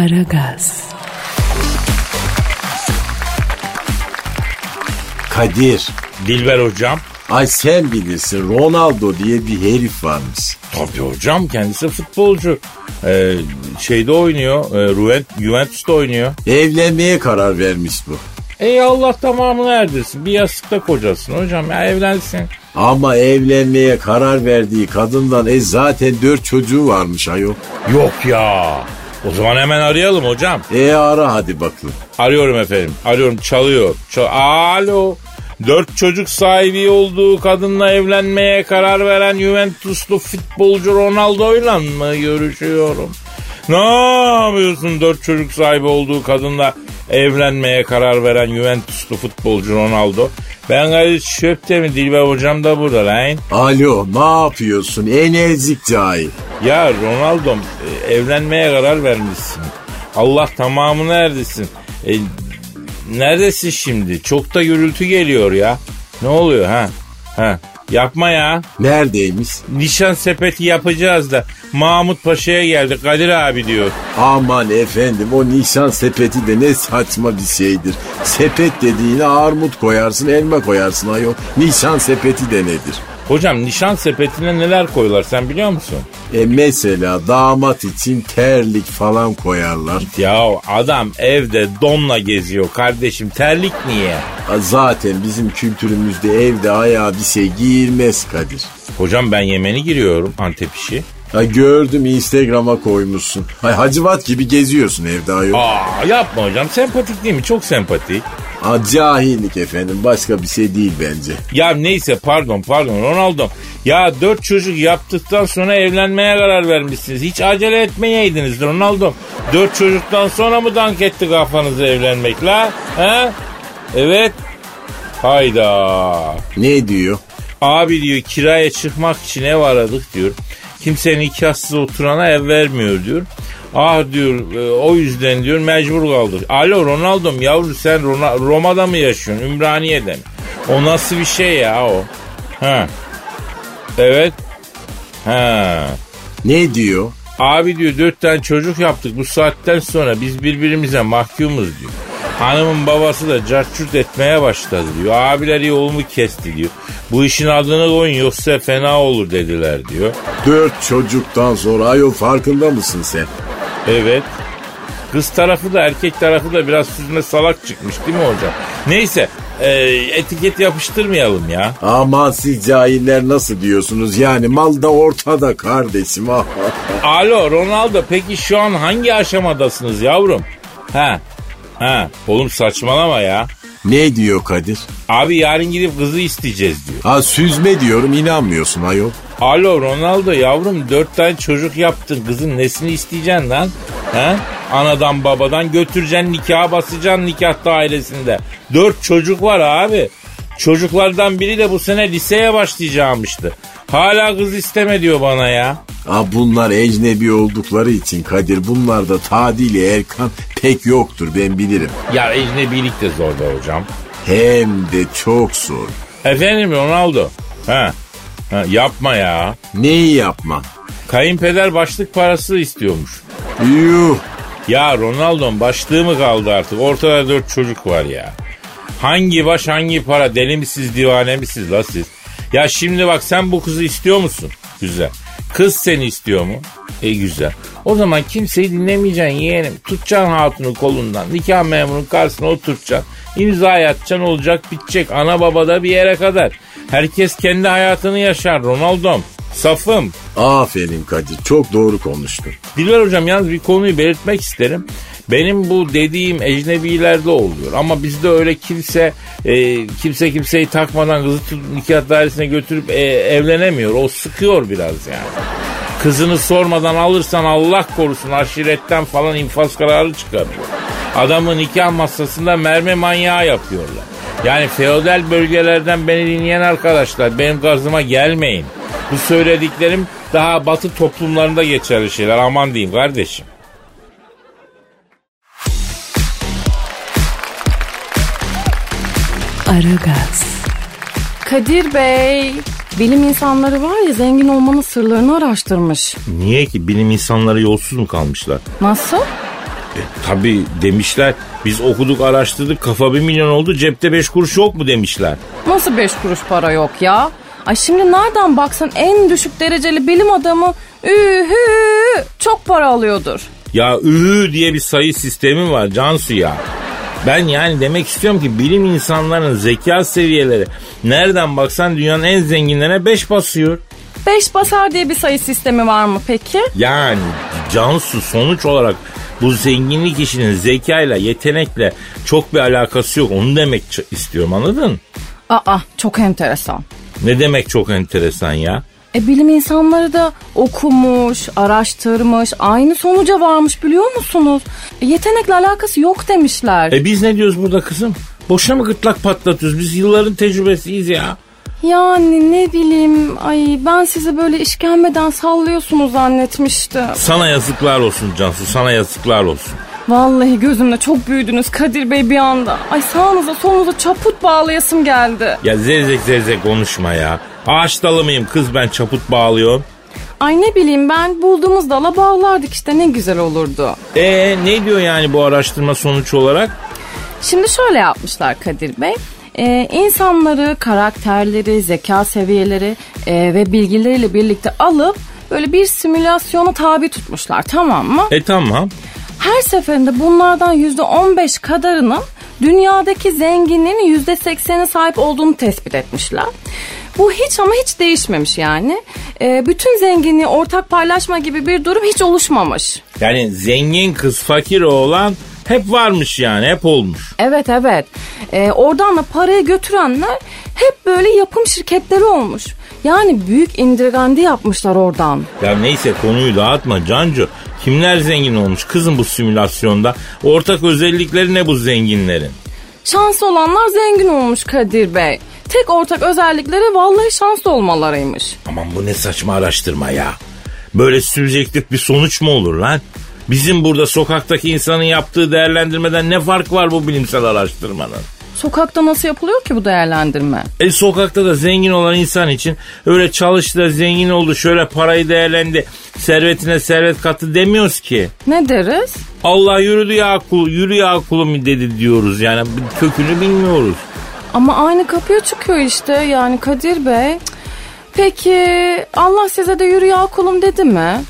Aragaz, Kadir. Dilber hocam. Ay sen bilirsin Ronaldo diye bir herif varmış. Tabii hocam kendisi futbolcu. Ee, şeyde oynuyor. E, Juventus- Juventus'ta oynuyor. Evlenmeye karar vermiş bu. Ey Allah tamamını erdirsin. Bir yastıkta kocasın hocam ya evlensin. Ama evlenmeye karar verdiği kadından e zaten dört çocuğu varmış ayol. Yok ya. O zaman hemen arayalım hocam. E ara hadi bakalım. Arıyorum efendim. Arıyorum çalıyor. Çal- Alo. Dört çocuk sahibi olduğu kadınla evlenmeye karar veren Juventuslu futbolcu Ronaldo'yla mı görüşüyorum? Ne yapıyorsun dört çocuk sahibi olduğu kadınla evlenmeye karar veren Juventuslu futbolcu Ronaldo? Ben Kadir Şöpte Dilber hocam da burada lan. Alo ne yapıyorsun enerjik cahil. Ya Ronaldo'm e, evlenmeye karar vermişsin. Allah tamamını erdirsin. E, neredesin şimdi? Çok da gürültü geliyor ya. Ne oluyor ha? Ha. Yapma ya. Neredeymiş? Nişan sepeti yapacağız da Mahmut Paşa'ya geldi Kadir abi diyor. Aman efendim o nişan sepeti de ne saçma bir şeydir. Sepet dediğine armut koyarsın elma koyarsın ayol. Nişan sepeti de nedir? Hocam nişan sepetine neler koyuyorlar sen biliyor musun? E mesela damat için terlik falan koyarlar. Ya adam evde donla geziyor kardeşim terlik niye? Zaten bizim kültürümüzde evde ayağa bir şey giyilmez Kadir. Hocam ben Yemen'i giriyorum Antep işi. Ha, gördüm Instagram'a koymuşsun. Hay Hacivat gibi geziyorsun evde ayol. Aa yapma hocam sempatik değil mi? Çok sempatik. Ha, cahillik efendim başka bir şey değil bence. Ya neyse pardon pardon Ronaldo. Ya dört çocuk yaptıktan sonra evlenmeye karar vermişsiniz. Hiç acele etmeyeydiniz Ronaldo. Dört çocuktan sonra mı dank etti kafanızı evlenmek la? He? Evet. Hayda. Ne diyor? Abi diyor kiraya çıkmak için ev aradık diyor. Kimse nikahsız oturana ev vermiyor diyor. Ah diyor e, o yüzden diyor mecbur kaldık. Alo Ronaldo'm yavru sen Roma'da mı yaşıyorsun? Ümraniye'de mi? O nasıl bir şey ya o? Ha. Evet. Ha. Ne diyor? Abi diyor dört tane çocuk yaptık bu saatten sonra biz birbirimize mahkumuz diyor. Hanımın babası da carçurt etmeye başladı diyor. Abiler yolumu kesti diyor. Bu işin adını koyun yoksa fena olur dediler diyor. Dört çocuktan sonra ayol farkında mısın sen? Evet. Kız tarafı da erkek tarafı da biraz süzme salak çıkmış değil mi hocam? Neyse e, etiket yapıştırmayalım ya. Aman siz cahiller nasıl diyorsunuz? Yani mal da ortada kardeşim. Ah. Alo Ronaldo peki şu an hangi aşamadasınız yavrum? Ha. Ha. Oğlum saçmalama ya. Ne diyor Kadir? Abi yarın gidip kızı isteyeceğiz diyor. Ha süzme diyorum inanmıyorsun ayol. Alo Ronaldo yavrum dört tane çocuk yaptın kızın nesini isteyeceksin lan? He? Anadan babadan götüreceksin nikaha basacaksın nikah dairesinde. Dört çocuk var abi. Çocuklardan biri de bu sene liseye başlayacakmıştı. Hala kız isteme diyor bana ya. Ha bunlar ecnebi oldukları için Kadir bunlarda tadili erkan pek yoktur ben bilirim. Ya ecnebilik de zor be hocam. Hem de çok zor. Efendim Ronaldo. Ha. ha yapma ya. Neyi yapma? Kayınpeder başlık parası istiyormuş. Yuh. Ya Ronaldo'nun başlığı mı kaldı artık? Ortada dört çocuk var ya. Hangi baş hangi para? Deli misiniz divane misiniz la siz? Ya şimdi bak sen bu kızı istiyor musun? Güzel. Kız seni istiyor mu? E güzel. O zaman kimseyi dinlemeyeceksin yeğenim. Tutacaksın hatunu kolundan. Nikah memurunun karşısına oturacaksın. İmza atacaksın olacak bitecek. Ana babada bir yere kadar. Herkes kendi hayatını yaşar Ronaldo'm. Safım. Aferin Kadir çok doğru konuştun. Dilber hocam yalnız bir konuyu belirtmek isterim. Benim bu dediğim ecnebilerde oluyor ama bizde öyle kimse e, kimse kimseyi takmadan kızı nikah dairesine götürüp e, evlenemiyor. O sıkıyor biraz yani. Kızını sormadan alırsan Allah korusun aşiretten falan infaz kararı çıkarıyor. Adamı nikah masasında mermi manyağı yapıyorlar. Yani feodal bölgelerden beni dinleyen arkadaşlar benim gazıma gelmeyin. Bu söylediklerim daha batı toplumlarında geçerli şeyler aman diyeyim kardeşim. Aragaz, Kadir Bey, bilim insanları var ya zengin olmanın sırlarını araştırmış. Niye ki bilim insanları yolsuz mu kalmışlar? Nasıl? Tabii demişler biz okuduk araştırdık kafa bir milyon oldu cepte beş kuruş yok mu demişler. Nasıl beş kuruş para yok ya? Ay şimdi nereden baksan en düşük dereceli bilim adamı ühü çok para alıyordur. Ya ühü diye bir sayı sistemi var Cansu ya. Ben yani demek istiyorum ki bilim insanlarının zeka seviyeleri nereden baksan dünyanın en zenginlerine 5 basıyor. Beş basar diye bir sayı sistemi var mı peki? Yani Cansu sonuç olarak bu zenginlik işinin zekayla, yetenekle çok bir alakası yok. Onu demek istiyorum anladın? Aa çok enteresan. Ne demek çok enteresan ya? E bilim insanları da okumuş, araştırmış, aynı sonuca varmış biliyor musunuz? E, yetenekle alakası yok demişler. E biz ne diyoruz burada kızım? Boşa mı gırtlak patlatıyoruz? Biz yılların tecrübesiyiz ya. Yani ne bileyim, ay ben sizi böyle işkembeden sallıyorsunuz zannetmiştim. Sana yazıklar olsun Cansu, sana yazıklar olsun. Vallahi gözümde çok büyüdünüz Kadir Bey bir anda. Ay sağınıza solunuza çaput bağlayasım geldi. Ya zevzek zevzek konuşma ya. Ağaç dalı mıyım kız ben çaput bağlıyorum. Ay ne bileyim ben bulduğumuz dala bağlardık işte ne güzel olurdu. E ne diyor yani bu araştırma sonuç olarak? Şimdi şöyle yapmışlar Kadir Bey. Ee, insanları, karakterleri, zeka seviyeleri e, ve bilgileriyle birlikte alıp böyle bir simülasyona tabi tutmuşlar tamam mı? E tamam. Her seferinde bunlardan %15 kadarının dünyadaki zenginliğin %80'e sahip olduğunu tespit etmişler. Bu hiç ama hiç değişmemiş yani. Ee, bütün zenginliği ortak paylaşma gibi bir durum hiç oluşmamış. Yani zengin kız fakir oğlan hep varmış yani hep olmuş. Evet evet. Ee, oradan da parayı götürenler hep böyle yapım şirketleri olmuş. Yani büyük indirgandi yapmışlar oradan. Ya neyse konuyu dağıtma Cancu. Kimler zengin olmuş kızım bu simülasyonda? Ortak özellikleri ne bu zenginlerin? Şanslı olanlar zengin olmuş Kadir Bey. Tek ortak özellikleri vallahi şanslı olmalarıymış. Aman bu ne saçma araştırma ya. Böyle sübjektif bir sonuç mu olur lan? Bizim burada sokaktaki insanın yaptığı değerlendirmeden ne fark var bu bilimsel araştırmanın? Sokakta nasıl yapılıyor ki bu değerlendirme? E sokakta da zengin olan insan için öyle çalıştı da zengin oldu şöyle parayı değerlendi servetine servet kattı demiyoruz ki. Ne deriz? Allah yürüdü ya kul, yürü ya kulum dedi diyoruz yani kökünü bilmiyoruz. Ama aynı kapıya çıkıyor işte yani Kadir Bey. Peki Allah size de yürü ya kulum dedi mi?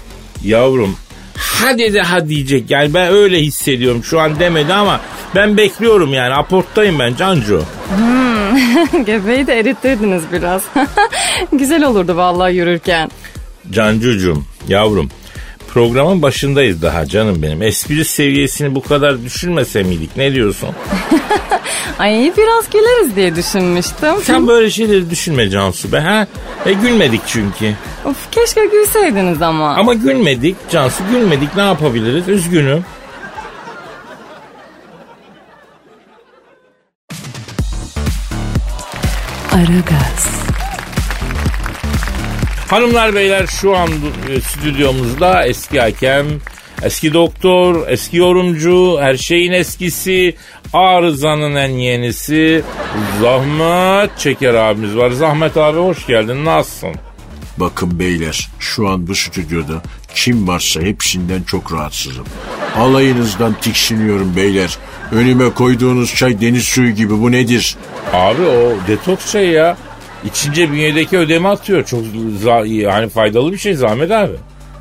Yavrum hadi de ha diyecek yani ben öyle hissediyorum şu an demedi ama ben bekliyorum yani aporttayım ben Cancu. Gebeği de erittirdiniz biraz. Güzel olurdu vallahi yürürken. Cancucuğum yavrum programın başındayız daha canım benim. Espri seviyesini bu kadar düşürmese miydik ne diyorsun? Ay biraz güleriz diye düşünmüştüm. Sen böyle şeyleri düşünme Cansu be ha? E gülmedik çünkü. Of keşke gülseydiniz ama. Ama gülmedik Cansu gülmedik ne yapabiliriz üzgünüm. Aragaz, Hanımlar beyler şu an e, stüdyomuzda eski hakem, eski doktor, eski yorumcu, her şeyin eskisi, arızanın en yenisi Zahmet Çeker abimiz var. Zahmet abi hoş geldin nasılsın? Bakın beyler şu an bu stüdyoda kim varsa hepsinden çok rahatsızım. Alayınızdan tiksiniyorum beyler. Önüme koyduğunuz çay deniz suyu gibi bu nedir? Abi o detoks şey ya. İçince bünyedeki ödeme atıyor. Çok za- yani faydalı bir şey Zahmet abi.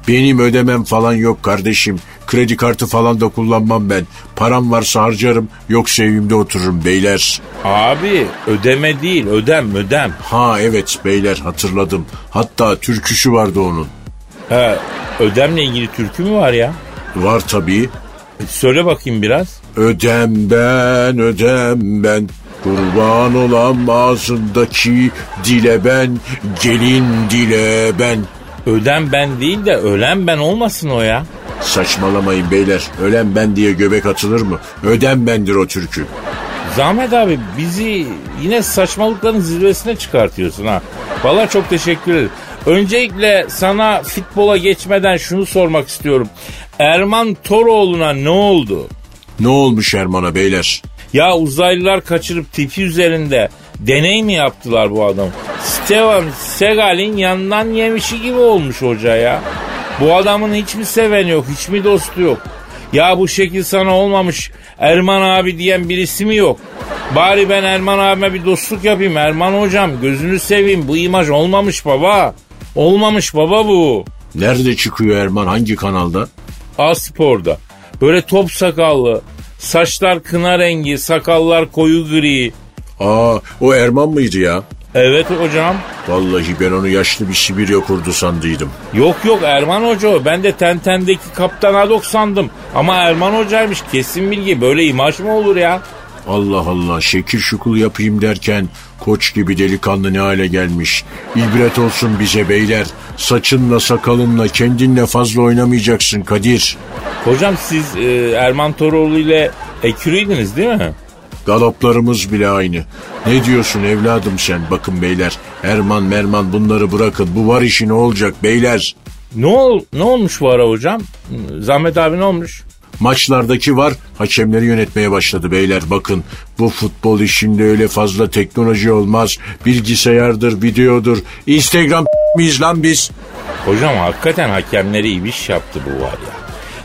Benim ödemem falan yok kardeşim. Kredi kartı falan da kullanmam ben. Param varsa harcarım yoksa evimde otururum beyler. Abi ödeme değil ödem ödem. Ha evet beyler hatırladım. Hatta türküsü vardı onun. He, ödemle ilgili türkü mü var ya? Var tabii. E, Söyle bakayım biraz. Ödem ben, ödem ben. Kurban olan ağzındaki dile ben, gelin dile ben. Ödem ben değil de ölen ben olmasın o ya. Saçmalamayın beyler. Ölen ben diye göbek atılır mı? Ödem bendir o türkü. Zahmet abi bizi yine saçmalıkların zirvesine çıkartıyorsun ha. Vallahi çok teşekkür ederim. Öncelikle sana futbola geçmeden şunu sormak istiyorum. Erman Toroğlu'na ne oldu? Ne olmuş Erman'a beyler? Ya uzaylılar kaçırıp tipi üzerinde deney mi yaptılar bu adam? Steven Seagal'in yandan yemişi gibi olmuş hoca ya. Bu adamın hiç mi seveni yok, hiç mi dostu yok? Ya bu şekil sana olmamış Erman abi diyen birisi mi yok? Bari ben Erman abime bir dostluk yapayım. Erman hocam gözünü seveyim bu imaj olmamış baba. Olmamış baba bu. Nerede çıkıyor Erman hangi kanalda? Aspor'da. Böyle top sakallı. Saçlar kına rengi, sakallar koyu gri. Aa o Erman mıydı ya? Evet hocam. Vallahi ben onu yaşlı bir Sibirya kurdu sandıydım. Yok yok Erman Hoca o. Ben de Tenten'deki Kaptan Hadok sandım. Ama Erman Hoca'ymış kesin bilgi. Böyle imaj mı olur ya? Allah Allah şekil şukul yapayım derken koç gibi delikanlı ne hale gelmiş. İbret olsun bize beyler. Saçınla sakalınla kendinle fazla oynamayacaksın Kadir. Hocam siz e, Erman Toroğlu ile ekürüydünüz değil mi? Galoplarımız bile aynı. Ne diyorsun evladım sen? Bakın beyler Erman Merman bunları bırakın. Bu var işi ne olacak beyler? Ne ol ne olmuş bu ara hocam? Zahmet abi ne olmuş? Maçlardaki var hakemleri yönetmeye başladı beyler. Bakın bu futbol işinde öyle fazla teknoloji olmaz. Bilgisayardır, videodur. Instagram miyiz lan biz? Hocam hakikaten hakemleri iyi bir iş yaptı bu var ya.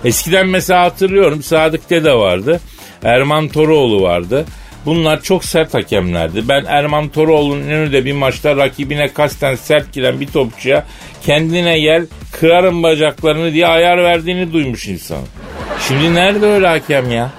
Eskiden mesela hatırlıyorum Sadık Dede vardı. Erman Toroğlu vardı. Bunlar çok sert hakemlerdi. Ben Erman Toroğlu'nun önünde bir maçta rakibine kasten sert giren bir topçuya kendine gel kırarım bacaklarını diye ayar verdiğini duymuş insan. Şimdi nerede öyle hakem ya?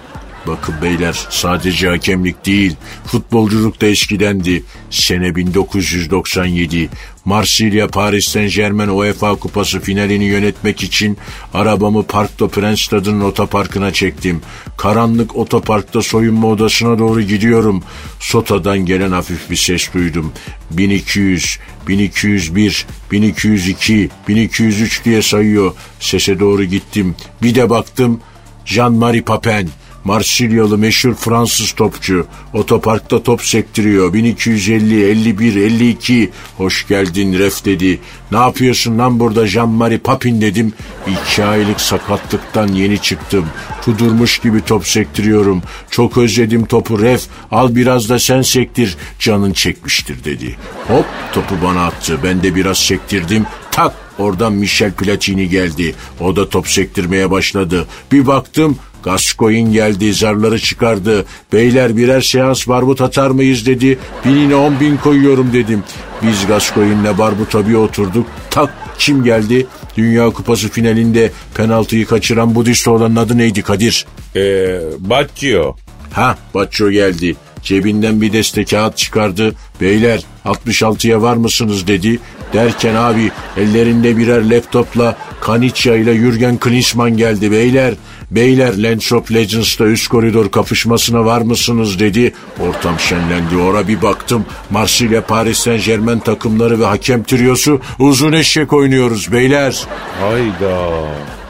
Bakın beyler sadece hakemlik değil futbolculuk da eskidendi. Sene 1997 Marsilya Paris Saint Germain UEFA kupası finalini yönetmek için arabamı Park de Prince stadının otoparkına çektim. Karanlık otoparkta soyunma odasına doğru gidiyorum. Sota'dan gelen hafif bir ses duydum. 1200, 1201, 1202, 1203 diye sayıyor. Sese doğru gittim. Bir de baktım Jean-Marie Papin. Marsilyalı meşhur Fransız topçu. Otoparkta top sektiriyor. 1250, 51, 52. Hoş geldin ref dedi. Ne yapıyorsun lan burada Jean-Marie Papin dedim. İki aylık sakatlıktan yeni çıktım. Kudurmuş gibi top sektiriyorum. Çok özledim topu ref. Al biraz da sen sektir. Canın çekmiştir dedi. Hop topu bana attı. Ben de biraz sektirdim. Tak oradan Michel Platini geldi. O da top sektirmeye başladı. Bir baktım Gascoigne geldi zarları çıkardı. Beyler birer seans barbut atar mıyız dedi. Binine on bin koyuyorum dedim. Biz Gascoigne'le barbuta bir oturduk. Tak kim geldi? Dünya Kupası finalinde penaltıyı kaçıran Budist olanın adı neydi Kadir? Ee, Baccio. Ha Baccio geldi. Cebinden bir deste kağıt çıkardı. Beyler 66'ya var mısınız dedi. Derken abi ellerinde birer laptopla Kanitya ile Jürgen Klinsmann geldi beyler. Beyler Lens of Legends'ta üst koridor kapışmasına var mısınız dedi. Ortam şenlendi. Ora bir baktım. Marsilya Paris Saint Germain takımları ve hakem triyosu uzun eşek oynuyoruz beyler. Hayda.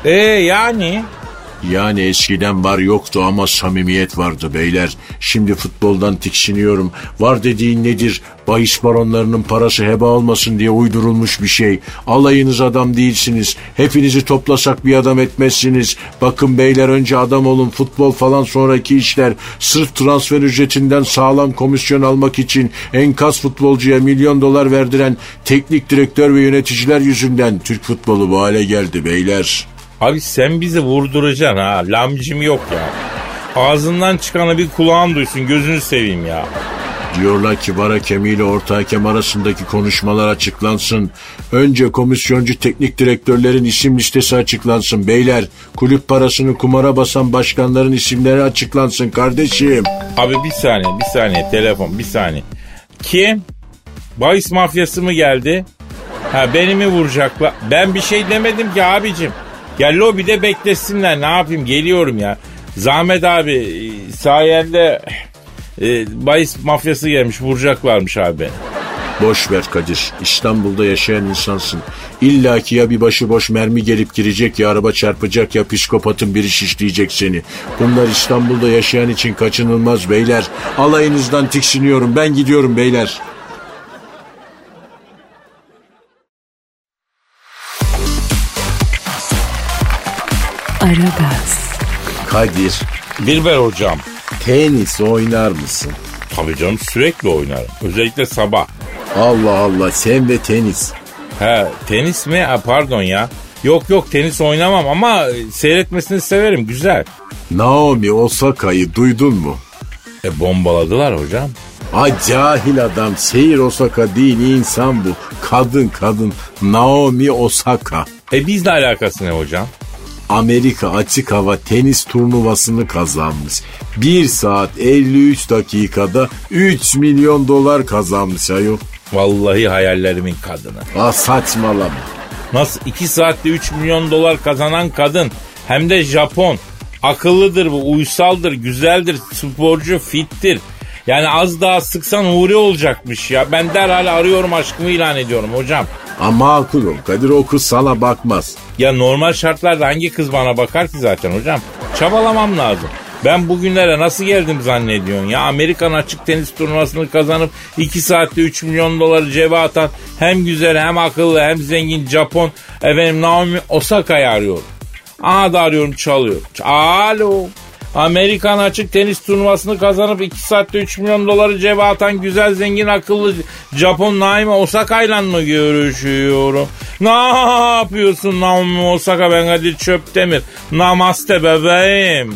E yani? Yani eskiden var yoktu ama samimiyet vardı beyler. Şimdi futboldan tiksiniyorum. Var dediğin nedir? Bahis baronlarının parası heba olmasın diye uydurulmuş bir şey. Alayınız adam değilsiniz. Hepinizi toplasak bir adam etmezsiniz. Bakın beyler önce adam olun futbol falan sonraki işler. Sırf transfer ücretinden sağlam komisyon almak için enkaz futbolcuya milyon dolar verdiren teknik direktör ve yöneticiler yüzünden Türk futbolu bu hale geldi beyler. Abi sen bizi vurduracaksın ha. Lamcım yok ya. Ağzından çıkanı bir kulağın duysun gözünü seveyim ya. Diyorlar ki var hakemiyle orta hakem arasındaki konuşmalar açıklansın. Önce komisyoncu teknik direktörlerin isim listesi açıklansın. Beyler kulüp parasını kumara basan başkanların isimleri açıklansın kardeşim. Abi bir saniye bir saniye telefon bir saniye. Kim? Bahis mafyası mı geldi? Ha beni mi vuracaklar? Ben bir şey demedim ki abicim. Gel lobide beklesinler ne yapayım geliyorum ya. Zahmet abi e, sayende e, bahis mafyası gelmiş vuracaklarmış abi. Boş ver Kadir. İstanbul'da yaşayan insansın. İlla ki ya bir başıboş mermi gelip girecek ya araba çarpacak ya psikopatın biri şişleyecek seni. Bunlar İstanbul'da yaşayan için kaçınılmaz beyler. Alayınızdan tiksiniyorum. Ben gidiyorum beyler. Aragaz, Kadir, Dilber hocam. tenis oynar mısın? Tabii canım sürekli oynarım. Özellikle sabah. Allah Allah sen de tenis. He tenis mi? Ha, pardon ya. Yok yok tenis oynamam ama seyretmesini severim güzel. Naomi Osaka'yı duydun mu? E bombaladılar hocam. Ay cahil adam şehir Osaka değil insan bu. Kadın kadın Naomi Osaka. E bizle alakası ne hocam? Amerika açık hava tenis turnuvasını kazanmış. 1 saat 53 dakikada 3 milyon dolar kazanmış ayol. Vallahi hayallerimin kadını. Ah saçmalama. Nasıl 2 saatte 3 milyon dolar kazanan kadın hem de Japon. Akıllıdır bu, uysaldır, güzeldir, sporcu, fittir. Yani az daha sıksan huri olacakmış ya. Ben derhal arıyorum aşkımı ilan ediyorum hocam. Ama ol Kadir o kız sana bakmaz. Ya normal şartlarda hangi kız bana bakar ki zaten hocam? Çabalamam lazım. Ben bugünlere nasıl geldim zannediyorsun ya? Amerikan açık tenis turnuvasını kazanıp 2 saatte 3 milyon doları cebe atan hem güzel hem akıllı hem zengin Japon efendim Naomi Osaka'yı arıyorum. Aha da arıyorum çalıyor. Alo. Amerikan açık tenis turnuvasını kazanıp 2 saatte 3 milyon doları cebe atan güzel zengin akıllı Japon Naomi Osaka'yla mı görüşüyorum? Ne yapıyorsun Naomi Osaka ben Kadir Çöptemir. Namaste bebeğim.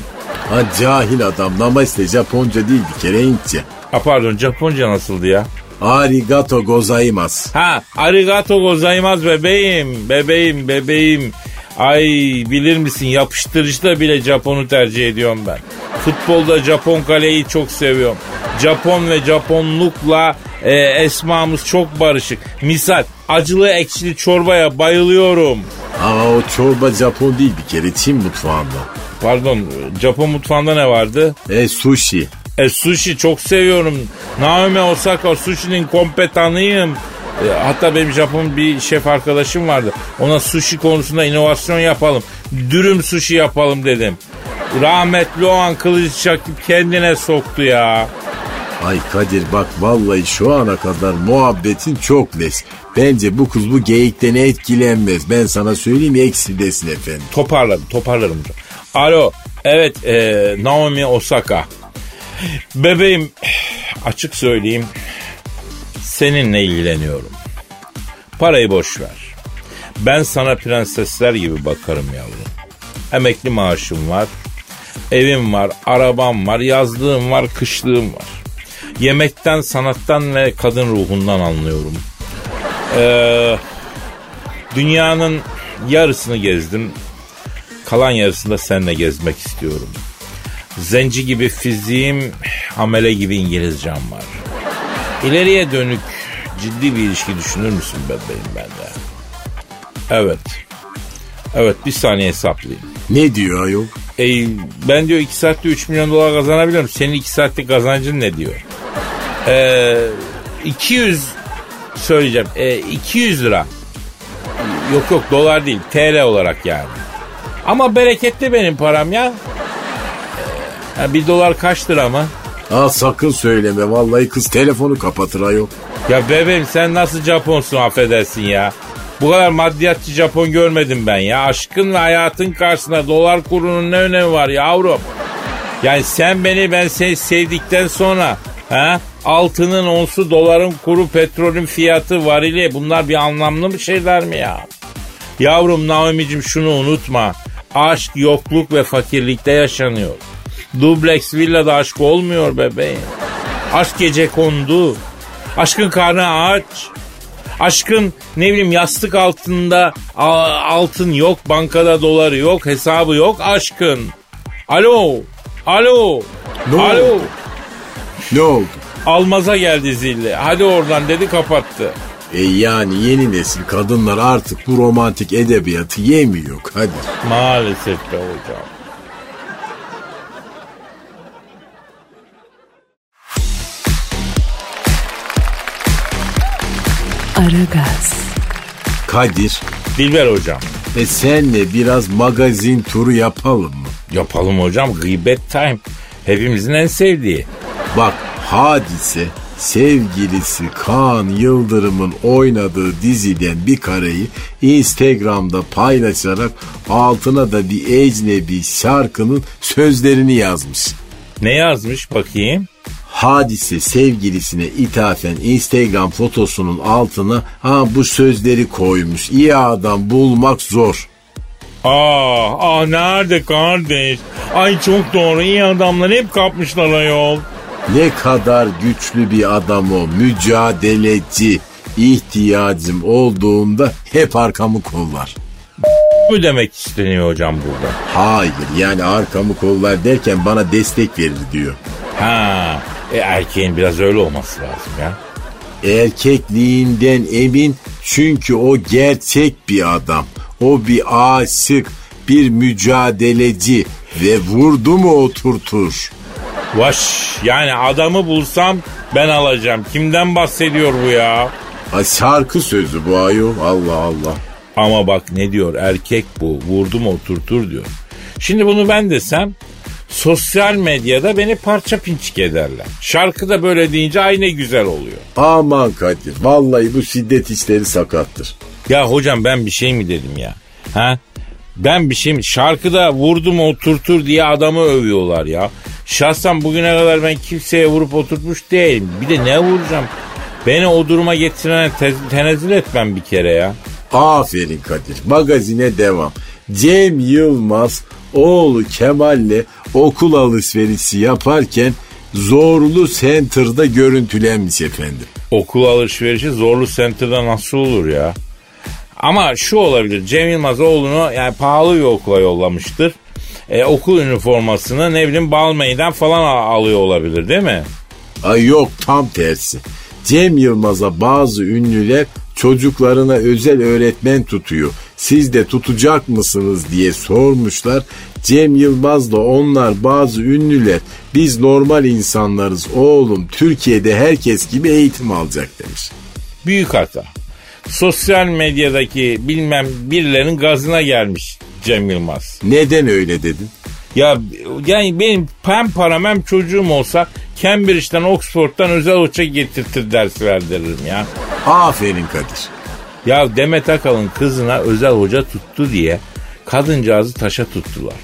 Ha cahil adam namaste Japonca değil bir kere Hintçe. Ha pardon Japonca nasıldı ya? Arigato gozaimasu. Ha arigato gozaimasu bebeğim. Bebeğim bebeğim. Ay bilir misin yapıştırıcıda bile Japon'u tercih ediyorum ben. Futbolda Japon kaleyi çok seviyorum. Japon ve Japonlukla e, esmamız çok barışık. Misal acılı ekşili çorbaya bayılıyorum. Ama o çorba Japon değil bir kere Çin mutfağında. Pardon Japon mutfağında ne vardı? E sushi. E sushi çok seviyorum. Naomi Osaka sushi'nin kompetanıyım. E, hatta benim Japon bir şef arkadaşım vardı. Ona sushi konusunda inovasyon yapalım. Dürüm sushi yapalım dedim. Rahmetli o an kılıç çakıp kendine soktu ya. Ay Kadir bak vallahi şu ana kadar muhabbetin çok leş. Bence bu kız bu geyikten etkilenmez. Ben sana söyleyeyim eksi desin efendim. Toparladım toparlarım. Alo evet e, Naomi Osaka. Bebeğim açık söyleyeyim seninle ilgileniyorum. Parayı boş ver. Ben sana prensesler gibi bakarım yavrum. Emekli maaşım var. Evim var, arabam var, yazlığım var, kışlığım var. Yemekten, sanattan ve kadın ruhundan anlıyorum. Ee, dünyanın yarısını gezdim. Kalan yarısında seninle gezmek istiyorum. Zenci gibi fiziğim, amele gibi İngilizcem var. İleriye dönük ciddi bir ilişki düşünür müsün bebeğim bende? Evet. Evet bir saniye hesaplayayım. Ne diyor ayol? E, ben diyor 2 saatte 3 milyon dolar kazanabiliyorum. Senin 2 saatlik kazancın ne diyor? E, 200 söyleyeceğim. E, 200 lira. Yok yok dolar değil TL olarak yani. Ama bereketli benim param ya. E, bir dolar kaç lira mı? Aa sakın söyleme vallahi kız telefonu kapatır ayol. Ya bebeğim sen nasıl Japonsun affedersin ya. Bu kadar maddiyatçı Japon görmedim ben ya. Aşkın ve hayatın karşısında dolar kurunun ne önemi var yavrum? Yani sen beni ben seni sevdikten sonra ha? altının onsu doların kuru petrolün fiyatı varili bunlar bir anlamlı mı şeyler mi ya? Yavrum Naomi'cim şunu unutma. Aşk yokluk ve fakirlikte yaşanıyor. Dubleks villada aşk olmuyor bebeğim. Aşk gece kondu. Aşkın karnı aç. Aşkın ne bileyim yastık altında altın yok, bankada doları yok, hesabı yok aşkın. Alo, alo, Ne alo. oldu? Ne oldu? Almaza geldi zilli. Hadi oradan dedi kapattı. E yani yeni nesil kadınlar artık bu romantik edebiyatı yemiyor Kadir. Maalesef be hocam. Aragaz, Kadir Dilber hocam. e senle biraz magazin turu yapalım mı? Yapalım hocam gıybet time. Hepimizin en sevdiği. Bak hadise sevgilisi Kaan Yıldırım'ın oynadığı diziden bir kareyi Instagram'da paylaşarak altına da bir ecnebi şarkının sözlerini yazmış. Ne yazmış bakayım? Hadise sevgilisine ithafen Instagram fotosunun altına ha bu sözleri koymuş. İyi adam bulmak zor. Ah ah nerede kardeş? Ay çok doğru iyi adamlar hep kapmışlar ayol. Ne kadar güçlü bir adam o. Mücadeleci. İhtiyacım olduğunda hep arkamı kollar. Bu demek isteniyor hocam burada. Hayır yani arkamı kollar derken bana destek verir diyor. Ha e, erkeğin biraz öyle olması lazım ya. Erkekliğinden emin çünkü o gerçek bir adam. O bir aşık, bir mücadeleci ve vurdu mu oturtur. Vaş yani adamı bulsam ben alacağım. Kimden bahsediyor bu ya? Ha, şarkı sözü bu ayol Allah Allah. Ama bak ne diyor erkek bu vurdu mu oturtur diyor. Şimdi bunu ben desem sosyal medyada beni parça pinçik ederler. Şarkıda böyle deyince ay ne güzel oluyor. Aman Kadir vallahi bu şiddet işleri sakattır. Ya hocam ben bir şey mi dedim ya? Ha? Ben bir şey mi? Şarkıda vurdum oturtur diye adamı övüyorlar ya. Şahsen bugüne kadar ben kimseye vurup oturtmuş değilim. Bir de ne vuracağım? Beni o duruma getirene te- tenezzül etmem bir kere ya. Aferin Kadir. Magazine devam. Cem Yılmaz oğlu Kemal'le okul alışverişi yaparken Zorlu Center'da görüntülenmiş efendim. Okul alışverişi zorlu center'da nasıl olur ya? Ama şu olabilir. Cem Yılmaz oğlunu yani pahalı bir okula yollamıştır. E, okul üniformasını ne bileyim Balmain'den falan al- alıyor olabilir değil mi? Ay yok tam tersi. Cem Yılmaz'a bazı ünlüler çocuklarına özel öğretmen tutuyor. Siz de tutacak mısınız diye sormuşlar. Cem Yılmaz da onlar bazı ünlüler biz normal insanlarız oğlum Türkiye'de herkes gibi eğitim alacak demiş. Büyük hata. Sosyal medyadaki bilmem birilerinin gazına gelmiş Cem Yılmaz. Neden öyle dedin? Ya yani benim hem param hem çocuğum olsa Cambridge'den Oxford'dan özel hoca getirtir ders verdiririm ya. Aferin Kadir. Ya Demet Akalın kızına özel hoca tuttu diye kadıncağızı taşa tuttular.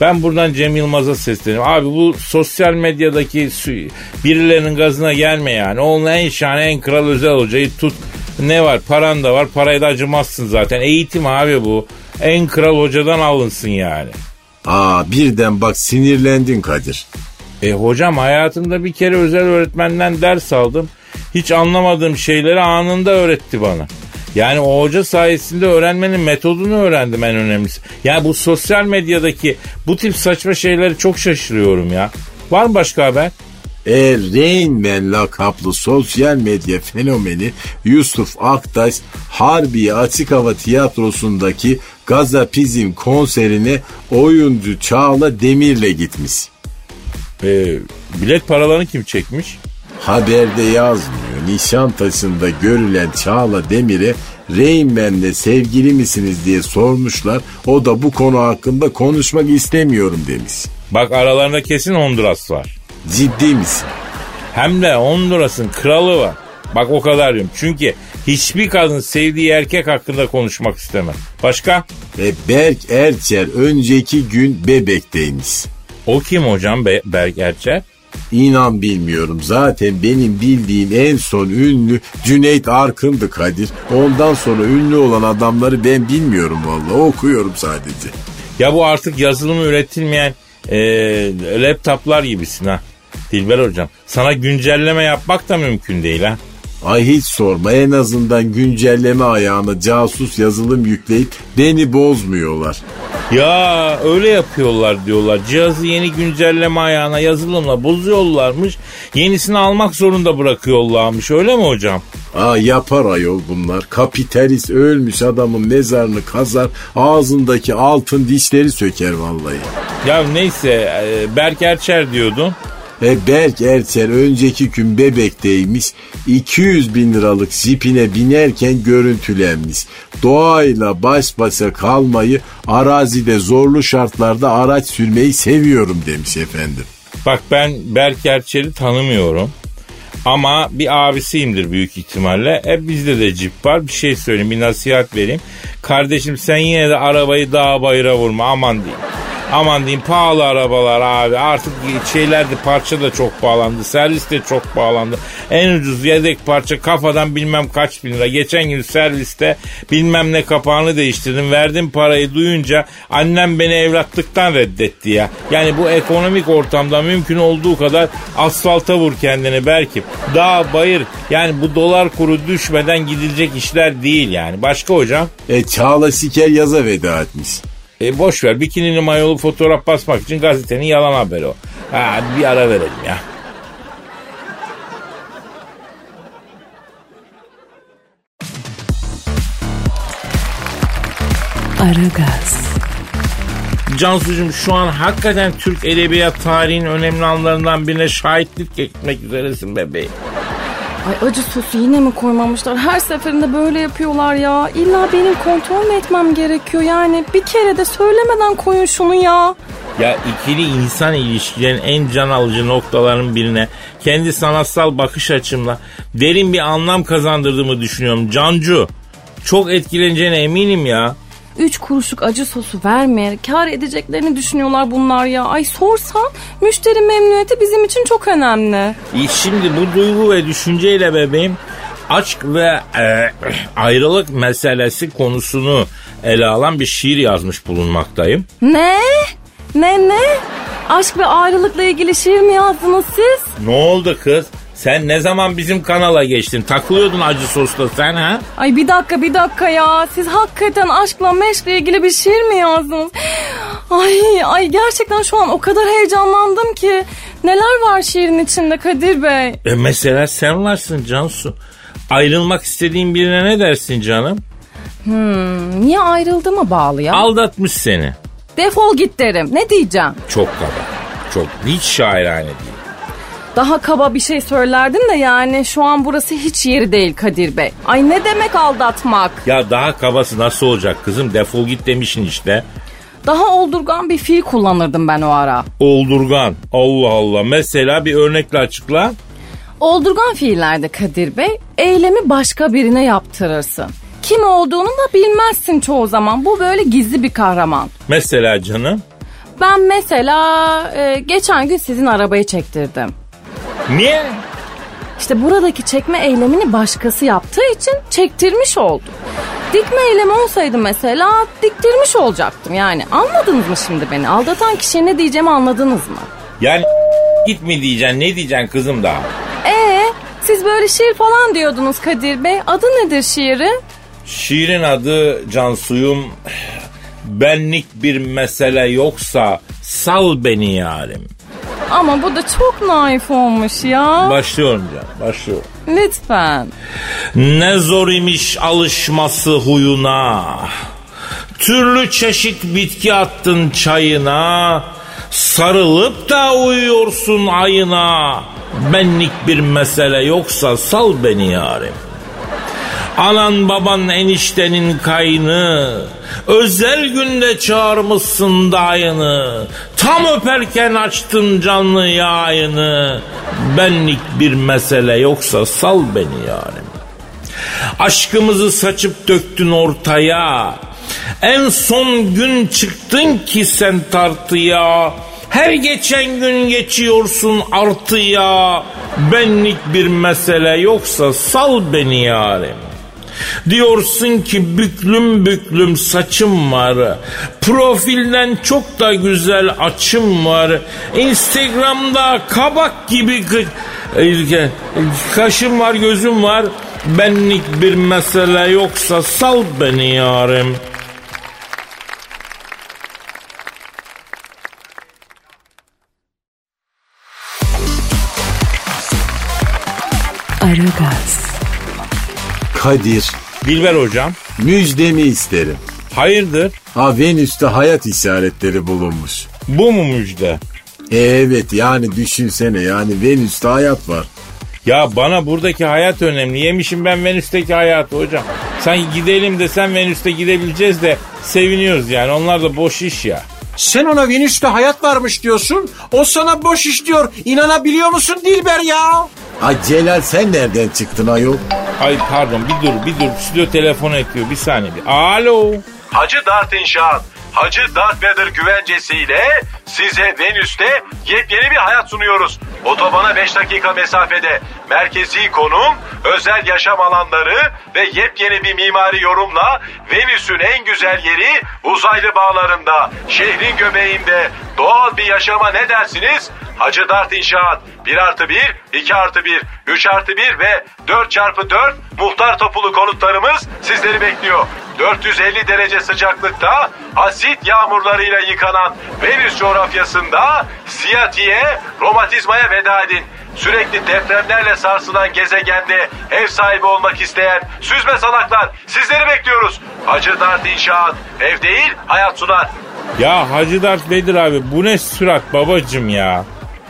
Ben buradan Cem Yılmaz'a sesleniyorum. Abi bu sosyal medyadaki birilerinin gazına gelme yani. Oğlum en şahane en kral özel hocayı tut. Ne var paran da var parayı da acımazsın zaten. Eğitim abi bu. En kral hocadan alınsın yani. Aa birden bak sinirlendin Kadir. E hocam hayatımda bir kere özel öğretmenden ders aldım. Hiç anlamadığım şeyleri anında öğretti bana. Yani o hoca sayesinde öğrenmenin metodunu öğrendim en önemlisi. Yani bu sosyal medyadaki bu tip saçma şeyleri çok şaşırıyorum ya. Var mı başka haber? E Rain lakaplı sosyal medya fenomeni Yusuf Aktaş Harbiye Açık Hava Tiyatrosu'ndaki Gazapizm konserine oyuncu Çağla Demir'le gitmiş. E, bilet paralarını kim çekmiş? Haberde yazmıyor. Nişantaşı'nda görülen Çağla Demir'e Rain Man'le sevgili misiniz diye sormuşlar. O da bu konu hakkında konuşmak istemiyorum demiş. Bak aralarında kesin Honduras var. Ciddi misin? Hem de Honduras'ın kralı var. Bak o kadar diyorum. Çünkü hiçbir kadın sevdiği erkek hakkında konuşmak istemez. Başka? Ve Berk Erçer önceki gün bebekteymiş. O kim hocam Be- Berk Erçel? İnan bilmiyorum. Zaten benim bildiğim en son ünlü Cüneyt Arkın'dı Kadir. Ondan sonra ünlü olan adamları ben bilmiyorum vallahi. Okuyorum sadece. Ya bu artık yazılımı üretilmeyen e, laptoplar gibisin ha. Dilber hocam. Sana güncelleme yapmak da mümkün değil ha. Ay hiç sorma en azından güncelleme ayağına casus yazılım yükleyip beni bozmuyorlar. Ya öyle yapıyorlar diyorlar. Cihazı yeni güncelleme ayağına yazılımla bozuyorlarmış. Yenisini almak zorunda bırakıyorlarmış. Öyle mi hocam? Aa yapar ayol bunlar. Kapitalist ölmüş adamın mezarını kazar ağzındaki altın dişleri söker vallahi. Ya neyse e, Berk Erçer diyordun. E Berk Erçer önceki gün bebekteymiş 200 bin liralık jipine binerken görüntülenmiş. Doğayla baş başa kalmayı arazide zorlu şartlarda araç sürmeyi seviyorum demiş efendim. Bak ben Berk Erçel'i tanımıyorum. Ama bir abisiyimdir büyük ihtimalle. E bizde de cip var. Bir şey söyleyeyim, bir nasihat vereyim. Kardeşim sen yine de arabayı dağa bayıra vurma aman diyeyim. Aman diyeyim pahalı arabalar abi. Artık şeyler de parça da çok pahalandı. Servis de çok pahalandı. En ucuz yedek parça kafadan bilmem kaç bin lira. Geçen gün serviste bilmem ne kapağını değiştirdim. Verdim parayı duyunca annem beni evlatlıktan reddetti ya. Yani bu ekonomik ortamda mümkün olduğu kadar asfalta vur kendini belki. Dağ bayır yani bu dolar kuru düşmeden gidilecek işler değil yani. Başka hocam? E Çağla Siker yaza veda etmiş. E boş ver bikinili mayolu fotoğraf basmak için gazetenin yalan haberi o. Ha, bir ara verelim ya. Aragaz, Cansucuğum şu an hakikaten Türk edebiyat tarihinin önemli anlarından birine şahitlik etmek üzeresin bebeğim. Ay acı sosu yine mi koymamışlar? Her seferinde böyle yapıyorlar ya. İlla benim kontrol mü etmem gerekiyor yani? Bir kere de söylemeden koyun şunu ya. Ya ikili insan ilişkilerin en can alıcı noktaların birine kendi sanatsal bakış açımla derin bir anlam kazandırdığımı düşünüyorum Cancu. Çok etkileneceğine eminim ya. Üç kuruşluk acı sosu vermeyerek kar edeceklerini düşünüyorlar bunlar ya. Ay sorsan müşteri memnuniyeti bizim için çok önemli. Şimdi bu duygu ve düşünceyle bebeğim aşk ve e, ayrılık meselesi konusunu ele alan bir şiir yazmış bulunmaktayım. Ne? Ne ne? Aşk ve ayrılıkla ilgili şiir mi yazdınız siz? Ne oldu kız? Sen ne zaman bizim kanala geçtin? Takılıyordun acı sosla sen ha? Ay bir dakika bir dakika ya. Siz hakikaten aşkla meşkle ilgili bir şiir mi yazdınız? Ay ay gerçekten şu an o kadar heyecanlandım ki. Neler var şiirin içinde Kadir Bey? E mesela sen varsın Cansu. Ayrılmak istediğin birine ne dersin canım? Niye ayrıldığıma bağlı ya? Aldatmış seni. Defol git derim. Ne diyeceğim? Çok kaba. Çok hiç şairane değil. Daha kaba bir şey söylerdim de yani şu an burası hiç yeri değil Kadir Bey. Ay ne demek aldatmak? Ya daha kabası nasıl olacak kızım? Defol git demişsin işte. Daha oldurgan bir fiil kullanırdım ben o ara. Oldurgan. Allah Allah. Mesela bir örnekle açıkla. Oldurgan fiillerde Kadir Bey eylemi başka birine yaptırırsın. Kim olduğunu da bilmezsin çoğu zaman. Bu böyle gizli bir kahraman. Mesela canım. Ben mesela e, geçen gün sizin arabayı çektirdim. Niye? İşte buradaki çekme eylemini başkası yaptığı için çektirmiş oldum. Dikme eylemi olsaydı mesela diktirmiş olacaktım yani. Anladınız mı şimdi beni? Aldatan kişiye ne diyeceğimi anladınız mı? Yani git mi diyeceksin ne diyeceksin kızım daha? Ee, siz böyle şiir falan diyordunuz Kadir Bey. Adı nedir şiirin? Şiirin adı Cansuyum. Benlik bir mesele yoksa sal beni yarim. Ama bu da çok naif olmuş ya. Başlıyorum canım başlıyorum. Lütfen. Ne zor imiş alışması huyuna. Türlü çeşit bitki attın çayına. Sarılıp da uyuyorsun ayına. Benlik bir mesele yoksa sal beni yarim. Anan baban eniştenin kayını Özel günde çağırmışsın dayını. Tam öperken açtın canlı yayını. Benlik bir mesele yoksa sal beni yarim. Aşkımızı saçıp döktün ortaya. En son gün çıktın ki sen tartıya. Her geçen gün geçiyorsun artıya. Benlik bir mesele yoksa sal beni yarim Diyorsun ki büklüm büklüm saçım var. Profilden çok da güzel açım var. Instagram'da kabak gibi kaşım var gözüm var. Benlik bir mesele yoksa sal beni yarim. Kadir, Dilber hocam. müjdemi isterim. Hayırdır? Ha Venüs'te hayat işaretleri bulunmuş. Bu mu müjde? Evet yani düşünsene yani Venüs'te hayat var. Ya bana buradaki hayat önemli. Yemişim ben Venüs'teki hayatı hocam. Sanki gidelim de sen Venüs'te gidebileceğiz de seviniyoruz yani. Onlar da boş iş ya. Sen ona Venüs'te hayat varmış diyorsun. O sana boş iş diyor. İnanabiliyor musun Dilber ya? Ay Celal sen nereden çıktın ayol? Ay pardon bir dur bir dur. Stüdyo telefon ediyor bir saniye. Bir. Alo. Hacı Dert İnşaat. Hacı Darth Vader güvencesiyle size Venüs'te yepyeni bir hayat sunuyoruz. Otobana 5 dakika mesafede merkezi konum, özel yaşam alanları ve yepyeni bir mimari yorumla Venüs'ün en güzel yeri uzaylı bağlarında, şehrin göbeğinde doğal bir yaşama ne dersiniz? Hacı Dert İnşaat 1 artı 1, 2 artı 1, 3 artı 1 ve 4 çarpı 4 muhtar topulu konutlarımız sizleri bekliyor. 450 derece sıcaklıkta asit yağmurlarıyla yıkanan Venüs coğrafyasında siyatiye, romatizmaya veda edin. Sürekli depremlerle sarsılan gezegende ev sahibi olmak isteyen süzme salaklar sizleri bekliyoruz. Hacı Dert İnşaat ev değil hayat sunar. Ya Hacı Dert Vedir abi bu ne sürat babacım ya.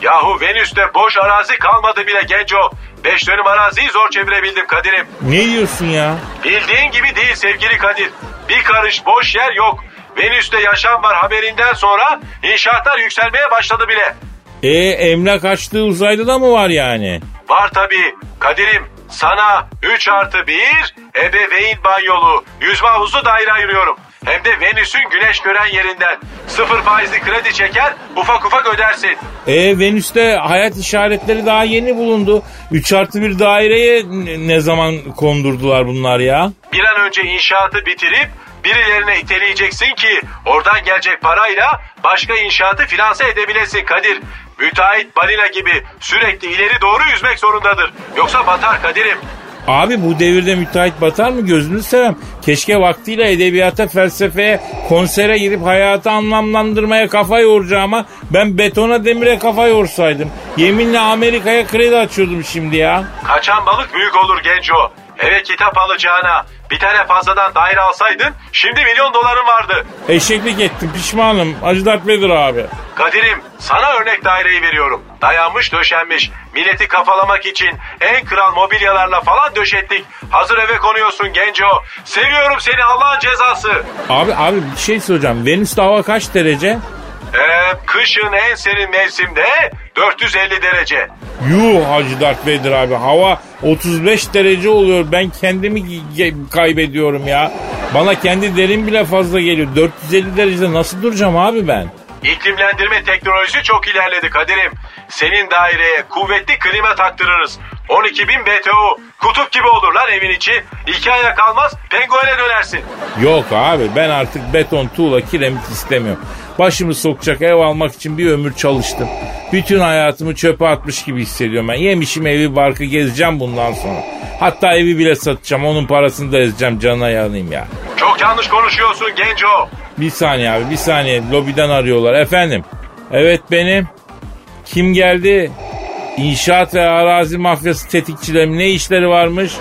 Yahu Venüs'te boş arazi kalmadı bile genco. Beş dönüm araziyi zor çevirebildim Kadir'im. Ne diyorsun ya? Bildiğin gibi değil sevgili Kadir. Bir karış boş yer yok. Venüs'te yaşam var haberinden sonra inşaatlar yükselmeye başladı bile. E emlak açtığı uzaylı da mı var yani? Var tabii. Kadir'im sana 3 artı 1 ebeveyn banyolu yüzme havuzu daire ayırıyorum. Hem de Venüs'ün güneş gören yerinden. Sıfır faizli kredi çeker ufak ufak ödersin. E Venüs'te hayat işaretleri daha yeni bulundu. 3 artı bir daireye ne zaman kondurdular bunlar ya? Bir an önce inşaatı bitirip birilerine iteleyeceksin ki oradan gelecek parayla başka inşaatı finanse edebilesin Kadir. Müteahhit balina gibi sürekli ileri doğru yüzmek zorundadır. Yoksa batar Kadir'im. Abi bu devirde müteahhit batar mı gözünü seveyim. Keşke vaktiyle edebiyata, felsefeye, konsere gidip hayatı anlamlandırmaya kafa yoracağıma ben betona demire kafa yorsaydım. Yeminle Amerika'ya kredi açıyordum şimdi ya. Kaçan balık büyük olur genco. Eve kitap alacağına bir tane fazladan daire alsaydın şimdi milyon doların vardı. Eşeklik ettim pişmanım. Acı Dert abi. Kadir'im sana örnek daireyi veriyorum. Dayanmış döşenmiş. Milleti kafalamak için en kral mobilyalarla falan döşettik. Hazır eve konuyorsun genco. Seviyorum seni Allah'ın cezası. Abi abi bir şey soracağım. Venüs'te hava kaç derece? Ee, kışın en serin mevsimde 450 derece. Yuh Hacı Dert Vedir abi. Hava 35 derece oluyor. Ben kendimi kaybediyorum ya. Bana kendi derin bile fazla geliyor. 450 derecede nasıl duracağım abi ben? İklimlendirme teknolojisi çok ilerledi Kadir'im. Senin daireye kuvvetli klima taktırırız. 12.000 BTU. Kutup gibi olur lan evin içi. İki aya kalmaz penguene dönersin. Yok abi ben artık beton, tuğla, kiremit istemiyorum. Başımı sokacak ev almak için bir ömür çalıştım. Bütün hayatımı çöpe atmış gibi hissediyorum ben. Yemişim evi barkı gezeceğim bundan sonra. Hatta evi bile satacağım onun parasını da ezeceğim canına yanayım ya. Çok yanlış konuşuyorsun genco. Bir saniye abi bir saniye lobiden arıyorlar. Efendim evet benim. Kim geldi? İnşaat ve arazi mafyası tetikçilerin ne işleri varmış?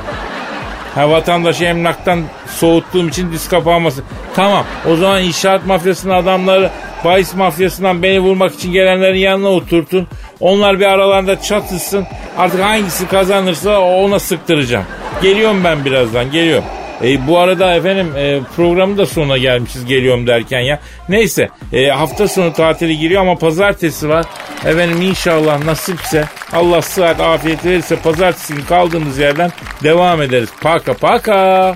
Ha vatandaşı emlaktan soğuttuğum için diz kapanması. Tamam o zaman inşaat mafyasının adamları bahis mafyasından beni vurmak için gelenlerin yanına oturtun. Onlar bir aralarında çatışsın. Artık hangisi kazanırsa ona sıktıracağım. Geliyorum ben birazdan geliyorum. E, bu arada efendim e, programın da sonuna gelmişiz geliyorum derken ya. Neyse e, hafta sonu tatili giriyor ama pazartesi var. Efendim inşallah nasipse Allah sıhhat afiyet verirse pazartesi kaldığımız yerden devam ederiz. Paka paka.